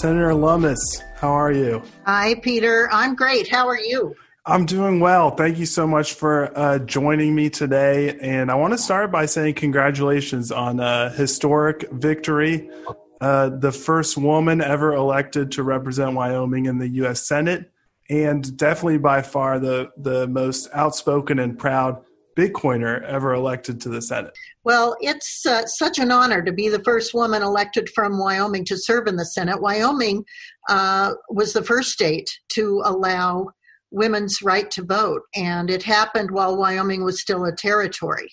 Senator Lummis, how are you? Hi, Peter. I'm great. How are you? I'm doing well. Thank you so much for uh, joining me today. And I want to start by saying congratulations on a historic victory. Uh, the first woman ever elected to represent Wyoming in the U.S. Senate, and definitely by far the, the most outspoken and proud Bitcoiner ever elected to the Senate. Well, it's uh, such an honor to be the first woman elected from Wyoming to serve in the Senate. Wyoming uh, was the first state to allow women's right to vote, and it happened while Wyoming was still a territory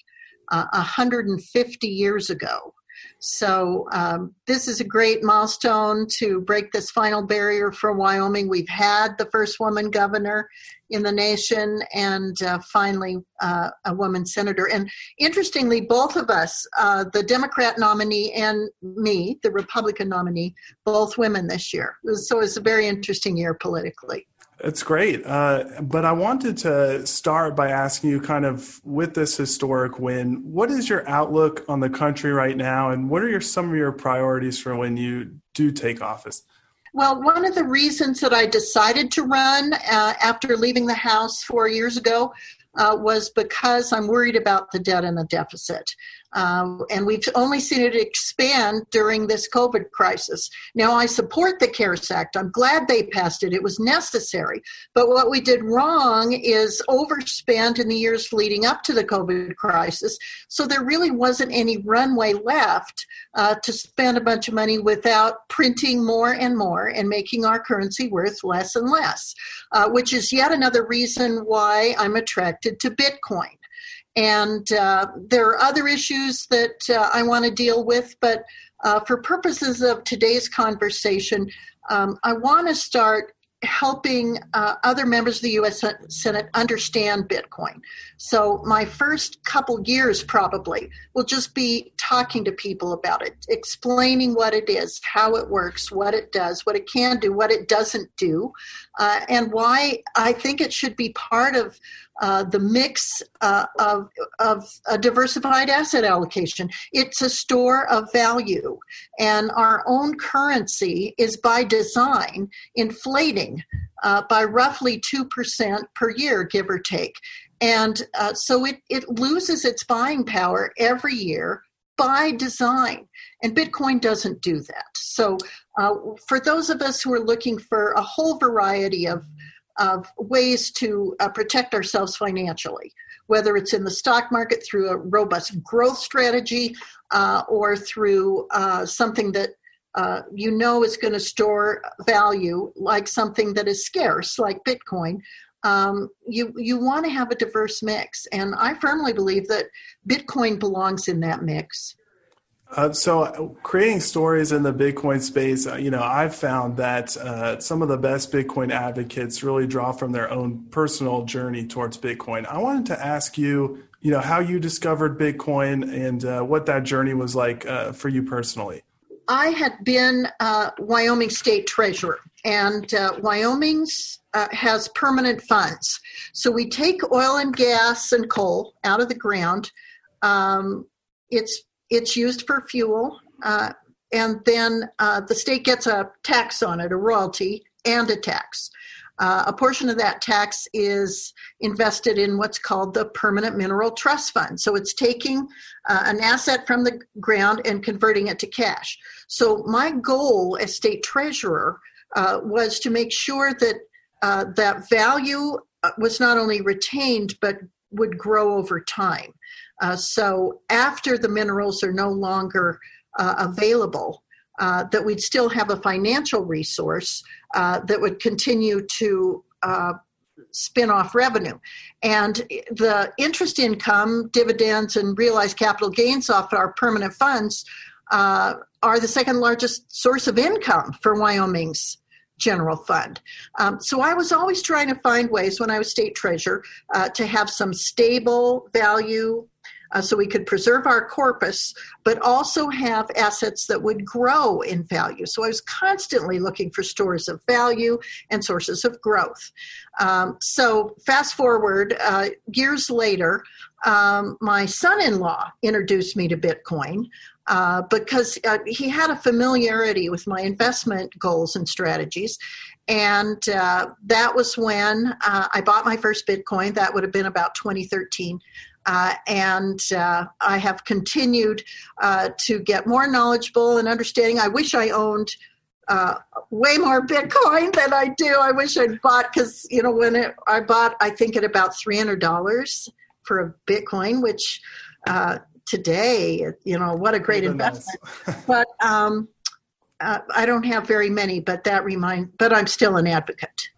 uh, 150 years ago. So, um, this is a great milestone to break this final barrier for Wyoming. We've had the first woman governor in the nation and uh, finally uh, a woman senator. And interestingly, both of us, uh, the Democrat nominee and me, the Republican nominee, both women this year. So, it's a very interesting year politically. It's great. Uh, but I wanted to start by asking you, kind of with this historic win, what is your outlook on the country right now, and what are your, some of your priorities for when you do take office? Well, one of the reasons that I decided to run uh, after leaving the House four years ago uh, was because I'm worried about the debt and the deficit. Um, and we've only seen it expand during this COVID crisis. Now, I support the CARES Act. I'm glad they passed it. It was necessary. But what we did wrong is overspend in the years leading up to the COVID crisis. So there really wasn't any runway left uh, to spend a bunch of money without printing more and more and making our currency worth less and less, uh, which is yet another reason why I'm attracted to Bitcoin. And uh, there are other issues that uh, I want to deal with, but uh, for purposes of today's conversation, um, I want to start helping uh, other members of the U.S. Senate understand Bitcoin. So my first couple years probably will just be talking to people about it, explaining what it is, how it works, what it does, what it can do, what it doesn't do, uh, and why I think it should be part of uh, the mix uh, of, of a diversified asset allocation. It's a store of value, and our own currency is by design inflating uh, by roughly 2% per year, give or take. And uh, so it, it loses its buying power every year by design. And Bitcoin doesn't do that. So, uh, for those of us who are looking for a whole variety of of ways to uh, protect ourselves financially, whether it's in the stock market through a robust growth strategy uh, or through uh, something that uh, you know is going to store value, like something that is scarce, like Bitcoin. Um, you you want to have a diverse mix, and I firmly believe that Bitcoin belongs in that mix. Uh, so, uh, creating stories in the Bitcoin space, uh, you know, I've found that uh, some of the best Bitcoin advocates really draw from their own personal journey towards Bitcoin. I wanted to ask you, you know, how you discovered Bitcoin and uh, what that journey was like uh, for you personally. I had been Wyoming State Treasurer, and Wyoming's has permanent funds. So we take oil and gas and coal out of the ground. Um, it's it's used for fuel, uh, and then uh, the state gets a tax on it, a royalty and a tax. Uh, a portion of that tax is invested in what's called the Permanent Mineral Trust Fund. So it's taking uh, an asset from the ground and converting it to cash. So my goal as state treasurer uh, was to make sure that uh, that value uh, was not only retained but would grow over time. Uh, so after the minerals are no longer uh, available, uh, that we'd still have a financial resource uh, that would continue to uh, spin off revenue. And the interest income, dividends, and realized capital gains off our permanent funds uh, are the second largest source of income for Wyoming's general fund. Um, so I was always trying to find ways when I was state treasurer uh, to have some stable value uh, so we could preserve our corpus, but also have assets that would grow in value. So I was constantly looking for stores of value and sources of growth. Um, so fast forward uh, years later, um, my son in law introduced me to Bitcoin. Uh, because uh, he had a familiarity with my investment goals and strategies. And uh, that was when uh, I bought my first Bitcoin. That would have been about 2013. Uh, and uh, I have continued to get more knowledgeable and understanding. I wish I owned way more Bitcoin than I do. I wish I'd bought because you know when it, I bought, I think at about three hundred dollars for a Bitcoin, which uh, today, you know, what a great investment. Nice. but um, uh, I don't have very many, but that remind, but I'm still an advocate.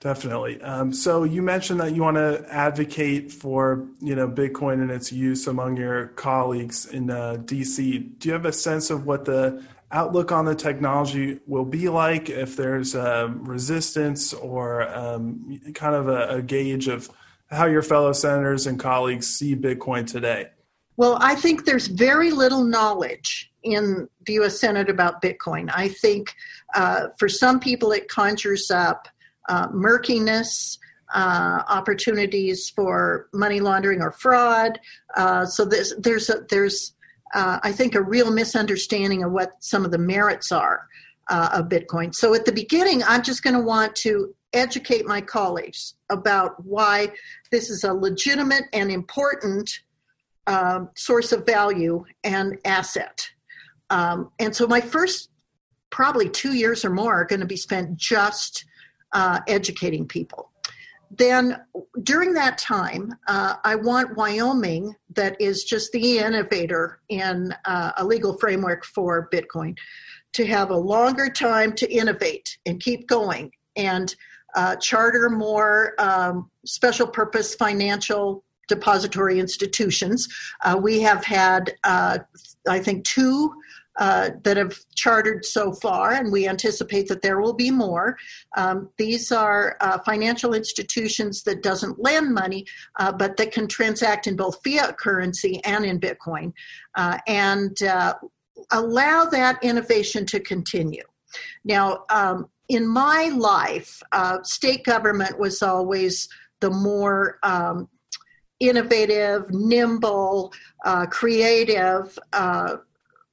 Definitely. Um, so you mentioned that you want to advocate for you know Bitcoin and its use among your colleagues in uh, DC. Do you have a sense of what the outlook on the technology will be like? If there's um, resistance or um, kind of a, a gauge of how your fellow senators and colleagues see Bitcoin today? Well, I think there's very little knowledge in the U.S. Senate about Bitcoin. I think uh, for some people it conjures up uh, murkiness, uh, opportunities for money laundering or fraud. Uh, so there's there's a, there's uh, I think a real misunderstanding of what some of the merits are uh, of Bitcoin. So at the beginning, I'm just going to want to educate my colleagues about why this is a legitimate and important uh, source of value and asset. Um, and so my first probably two years or more are going to be spent just uh, educating people. Then during that time, uh, I want Wyoming, that is just the innovator in uh, a legal framework for Bitcoin, to have a longer time to innovate and keep going and uh, charter more um, special purpose financial depository institutions. Uh, we have had, uh, I think, two uh, that have chartered so far, and we anticipate that there will be more. Um, these are uh, financial institutions that doesn't lend money, uh, but that can transact in both fiat currency and in Bitcoin, uh, and allow that innovation to continue. Now, um, in my life, state government was always the more um, innovative, nimble, uh, creative uh,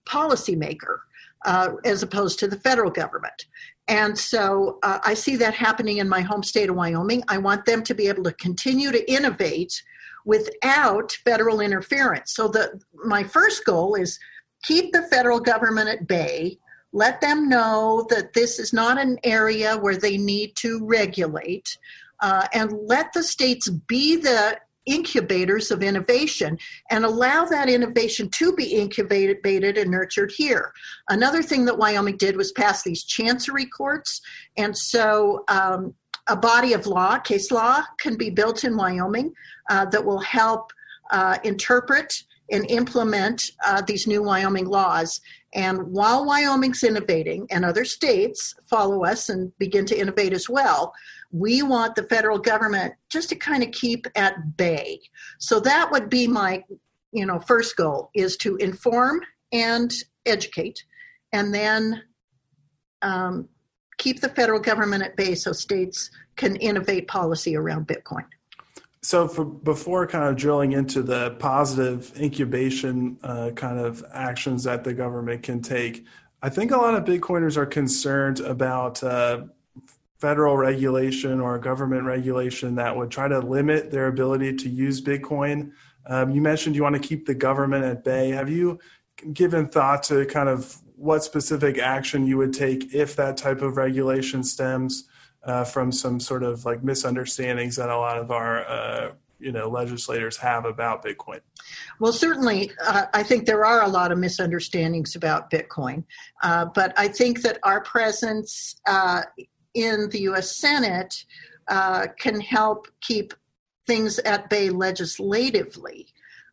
policymaker uh, as opposed to the federal government. And so uh, I see that happening in my home state of Wyoming. I want them to be able to continue to innovate without federal interference. So the my first goal is keep the federal government at bay let them know that this is not an area where they need to regulate, uh, and let the states be the incubators of innovation and allow that innovation to be incubated and nurtured here. Another thing that Wyoming did was pass these chancery courts, and so um, a body of law, case law, can be built in Wyoming uh, that will help uh, interpret and implement uh, these new Wyoming laws. And while Wyoming's innovating and other states follow us and begin to innovate as well, we want the federal government just to kind of keep at bay. So that would be my, you know, first goal is to inform and educate, and then um, keep the federal government at bay so states can innovate policy around Bitcoin. So, for, before kind of drilling into the positive incubation uh, kind of actions that the government can take, I think a lot of Bitcoiners are concerned about uh, federal regulation or government regulation that would try to limit their ability to use Bitcoin. Um, you mentioned you want to keep the government at bay. Have you given thought to kind of what specific action you would take if that type of regulation stems? uh, from some sort of like misunderstandings that a lot of our uh, you know legislators have about Bitcoin? Well, certainly, uh, I think there are a lot of misunderstandings about Bitcoin, uh, but I think that our presence uh, in the U.S. Senate uh, can help keep things at bay legislatively.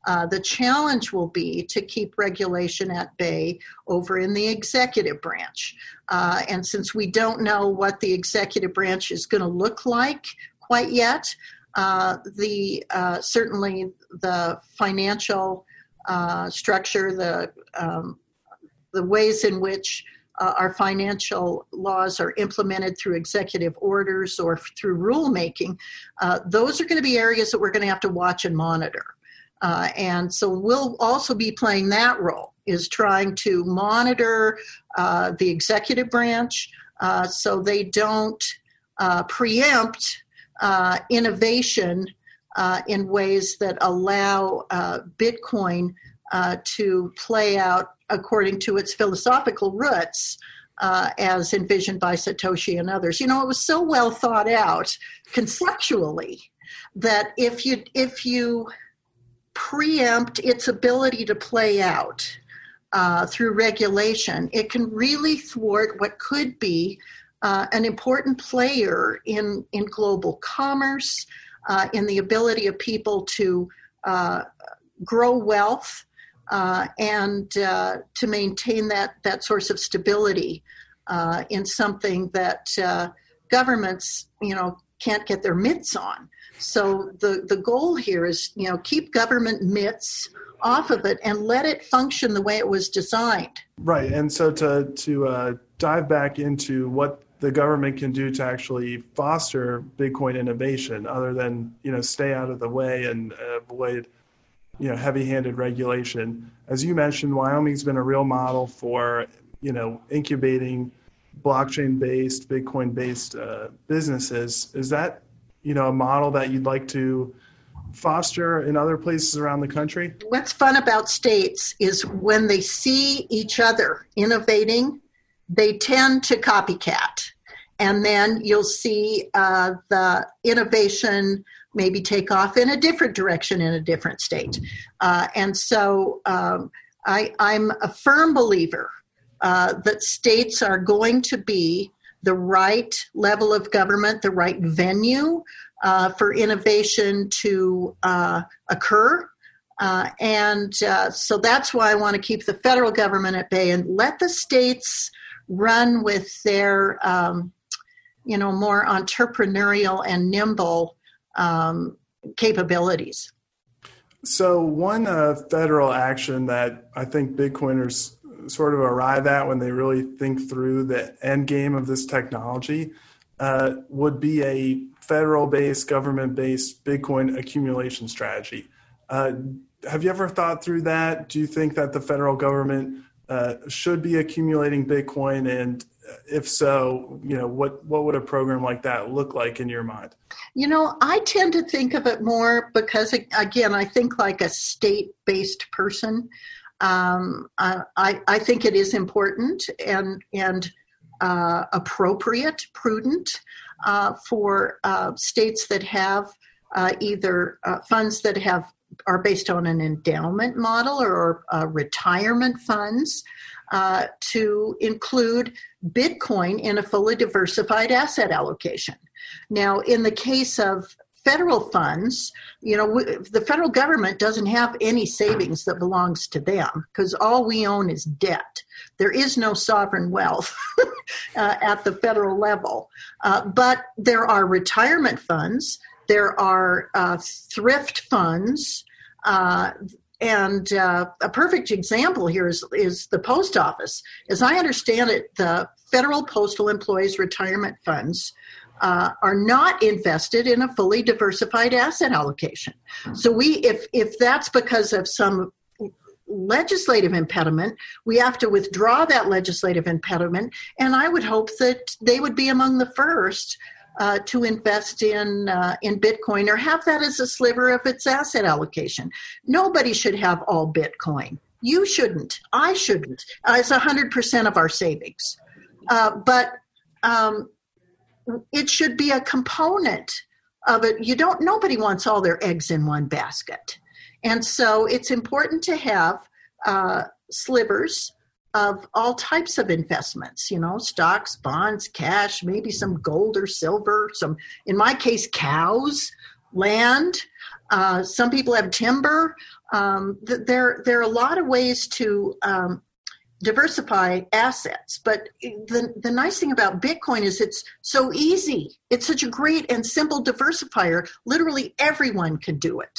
Uh, the challenge will be to keep regulation at bay over in the executive branch. Uh, and since we don't know what the executive branch is going to look like quite yet, uh, the uh, certainly the financial uh, structure, the um, the ways in which uh, our financial laws are implemented through executive orders or through rulemaking, uh, those are going to be areas that we're going to have to watch and monitor. Uh, and so we'll also be playing that role is trying to monitor uh, the executive branch uh, so they don't uh, preempt innovation in ways that allow Bitcoin to play out according to its philosophical roots. Uh, as envisioned by Satoshi and others. You know, it was so well thought out conceptually that if you if you preempt its ability to play out uh, through regulation, it can really thwart what could be uh, an important player in in global commerce, uh, in the ability of people to uh, grow wealth and uh, to maintain that that source of stability uh, in something that uh, governments, you know, can't get their mitts on. So the the goal here is, you know, keep government mitts off of it and let it function the way it was designed. Right, and so to to uh, dive back into what the government can do to actually foster Bitcoin innovation, other than you know stay out of the way and avoid you know heavy-handed regulation. As you mentioned, Wyoming's been a real model for you know incubating blockchain-based, Bitcoin-based uh, businesses. Is that you know a model that you'd like to foster in other places around the country? What's fun about states is when they see each other innovating, they tend to copycat. And then you'll see uh, the innovation maybe take off in a different direction in a different state. Uh, and so um, I, am a firm believer uh, that states are going to be the right level of government, the right venue uh, for innovation to uh, occur. Uh, and uh, so that's why I want to keep the federal government at bay and let the states run with their, um, you know, more entrepreneurial and nimble um, capabilities. So, one uh, federal action that I think Bitcoiners sort of arrive at when they really think through the end game of this technology uh, would be a federal based, government based Bitcoin accumulation strategy. Uh, have you ever thought through that? Do you think that the federal government uh, should be accumulating Bitcoin? And if so, you know, what, what would a program like that look like in your mind? You know, I tend to think of it more because, again, I think like a state based person. Um, I, I think it is important and, and uh, appropriate, prudent uh, for uh, states that have uh, either funds that have are based on an endowment model or uh, retirement funds uh, to include Bitcoin in a fully diversified asset allocation. Now, in the case of federal funds, you know, the federal government doesn't have any savings that belongs to them because all we own is debt. There is no sovereign wealth uh, at the federal level. Uh, but there are retirement funds, there are uh, thrift funds, uh, and uh, a perfect example here is, is the post office. As I understand it, the federal postal employees retirement funds uh, are not invested in a fully diversified asset allocation. So we, if if that's because of some legislative impediment, we have to withdraw that legislative impediment. And I would hope that they would be among the first uh, to invest in uh, in Bitcoin or have that as a sliver of its asset allocation. Nobody should have all Bitcoin. You shouldn't. I shouldn't. Uh, it's hundred percent of our savings, uh, but um, it should be a component of it. You don't. Nobody wants all their eggs in one basket, and so it's important to have uh, slivers of all types of investments, you know, stocks, bonds, cash, maybe some gold or silver, some, in my case, cows, land. Uh, some people have timber. Um, there, there are a lot of ways to um, diversify assets. But the, the nice thing about Bitcoin is it's so easy. It's such a great and simple diversifier. Literally everyone can do it.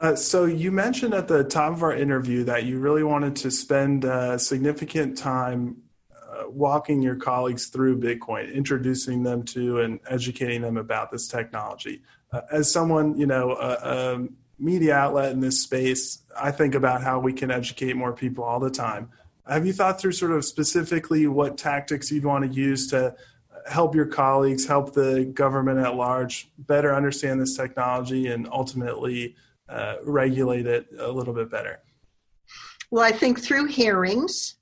Uh, so you mentioned at the top of our interview that you really wanted to spend uh, significant time uh, walking your colleagues through Bitcoin, introducing them to and educating them about this technology. Uh, as someone, you know, a media outlet in this space, I think about how we can educate more people all the time. Have you thought through sort of specifically what tactics you'd want to use to help your colleagues, help the government at large better understand this technology and ultimately uh, regulate it a little bit better? Well, I think through hearings,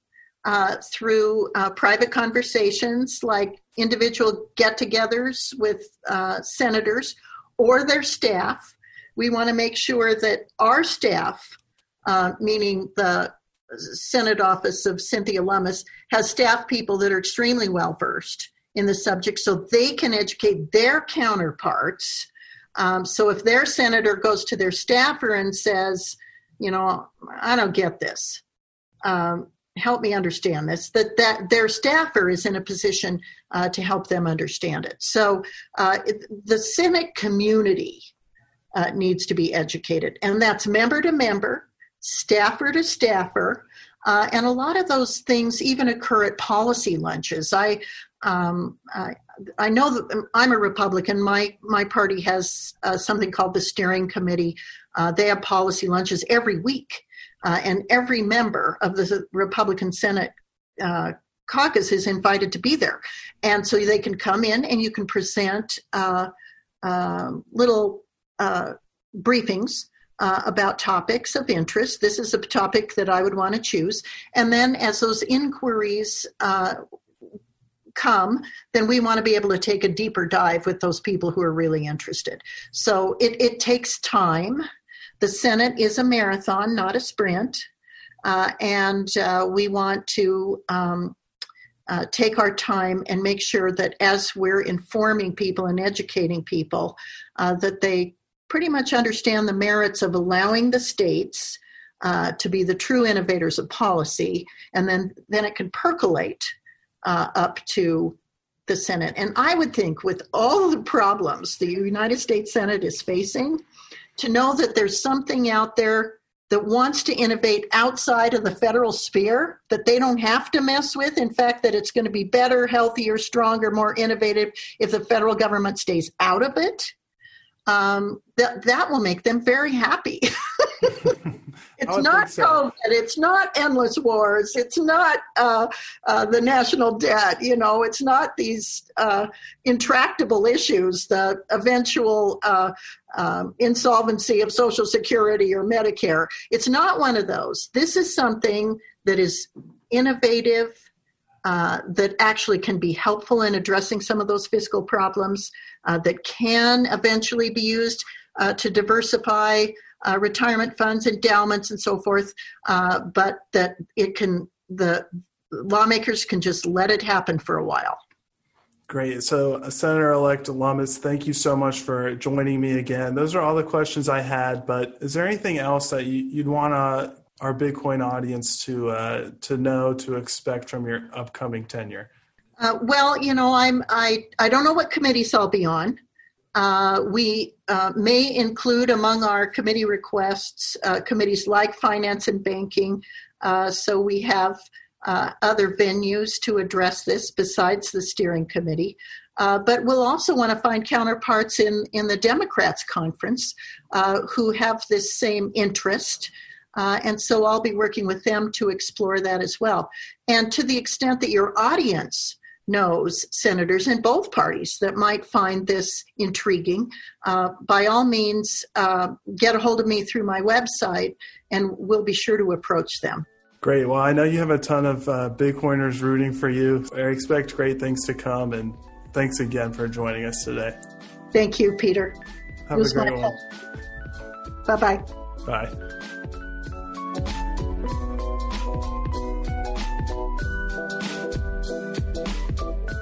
uh, through uh, private conversations like individual get togethers with uh, senators or their staff, we want to make sure that our staff, uh, meaning the Senate office of Cynthia Lummis, has staff people that are extremely well versed in the subject so they can educate their counterparts. Um, so if their senator goes to their staffer and says, you know, I don't get this. Um, help me understand this that that their staffer is in a position uh, to help them understand it so uh, it, the senate community uh, needs to be educated and that's member to member staffer to staffer uh, and a lot of those things even occur at policy lunches i um, I, I know that I'm a Republican. My my party has uh, something called the steering committee. Uh, they have policy lunches every week, uh, and every member of the Republican Senate uh, caucus is invited to be there. And so they can come in and you can present uh, uh, little briefings uh, about topics of interest. This is a topic that I would want to choose. And then as those inquiries come, then we want to be able to take a deeper dive with those people who are really interested. So it, it takes time. The Senate is a marathon, not a sprint. Uh, and uh, we want to um, uh, take our time and make sure that as we're informing people and educating people, uh, that they pretty much understand the merits of allowing the states uh, to be the true innovators of policy, and then then it can percolate uh, up to the Senate. And I would think, with all the problems the United States Senate is facing, to know that there's something out there that wants to innovate outside of the federal sphere that they don't have to mess with. In fact, that it's going to be better, healthier, stronger, more innovative if the federal government stays out of it. Um, that that will make them very happy. It's not so. COVID. It's not endless wars. It's not uh, uh, the national debt. You know, it's not these uh, intractable issues, the eventual uh, um, insolvency of Social Security or Medicare. It's not one of those. This is something that is innovative, uh, that actually can be helpful in addressing some of those fiscal problems, uh, that can eventually be used uh, to diversify uh, retirement funds, endowments, and so forth, uh, but that it can the lawmakers can just let it happen for a while. Great. So, uh, Senator elect Lummis, thank you so much for joining me again. Those are all the questions I had, but is there anything else that you, would want our Bitcoin audience to uh, to know to expect from your upcoming tenure? Uh, well, you know, I'm I I don't know what committees I'll be on. Uh, we uh, may include among our committee requests uh, committees like finance and banking. Uh, so we have uh, other venues to address this besides the steering committee. Uh, but we'll also want to find counterparts in, in the Democrats conference who have this same interest. and so I'll be working with them to explore that as well. And to the extent that your audience knows senators in both parties that might find this intriguing, uh, by all means, uh, get a hold of me through my website and we'll be sure to approach them. Great. Well, I know you have a ton of uh, Bitcoiners rooting for you. I expect great things to come, and thanks again for joining us today. Thank you, Peter. Have a great one. Bye-bye. Bye.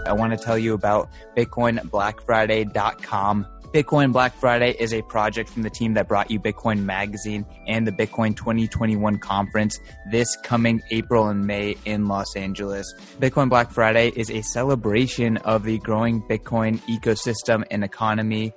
I want to tell you about BitcoinBlackFriday.com. Bitcoin Black Friday is a project from the team that brought you Bitcoin Magazine and the Bitcoin 2021 conference this coming April and May in Los Angeles. Bitcoin Black Friday is a celebration of the growing Bitcoin ecosystem and economy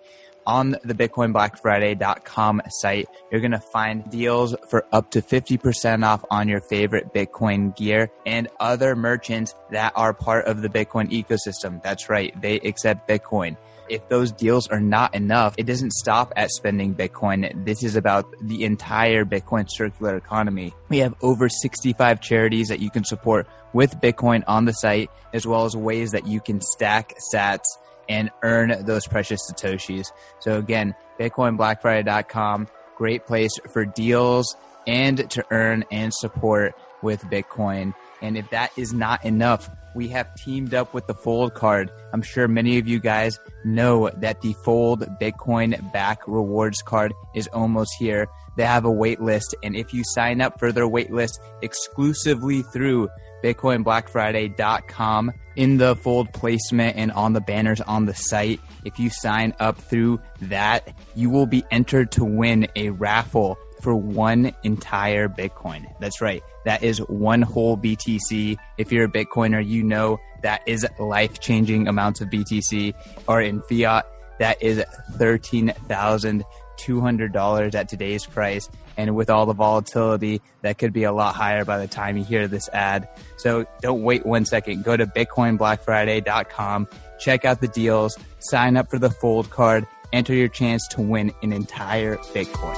on the bitcoinblackfriday.com site, you're going to find deals for up to 50% off on your favorite Bitcoin gear and other merchants that are part of the Bitcoin ecosystem. That's right. They accept Bitcoin. if those deals are not enough, it doesn't stop at spending Bitcoin. This is about the entire Bitcoin circular economy. We have over 65 charities that you can support with Bitcoin on the site, as well as ways that you can stack sats and earn those precious Satoshis. So again, BitcoinBlackFriday.com, great place for deals and to earn and support with Bitcoin. And if that is not enough, we have teamed up with the Fold card. I'm sure many of you guys know that the Fold Bitcoin back rewards card is almost here. They have a wait list. And if you sign up for their wait list exclusively through BitcoinBlackFriday.com in the fold placement and on the banners on the site. If you sign up through that, you will be entered to win a raffle for one entire Bitcoin. That's right. That is one whole BTC. If you're a Bitcoiner, you know that is life changing amounts of BTC or in fiat. That is 13,000 $200 at today's price. And with all the volatility, that could be a lot higher by the time you hear this ad. So don't wait one second. Go to BitcoinBlackFriday.com, check out the deals, sign up for the Fold card, enter your chance to win an entire Bitcoin.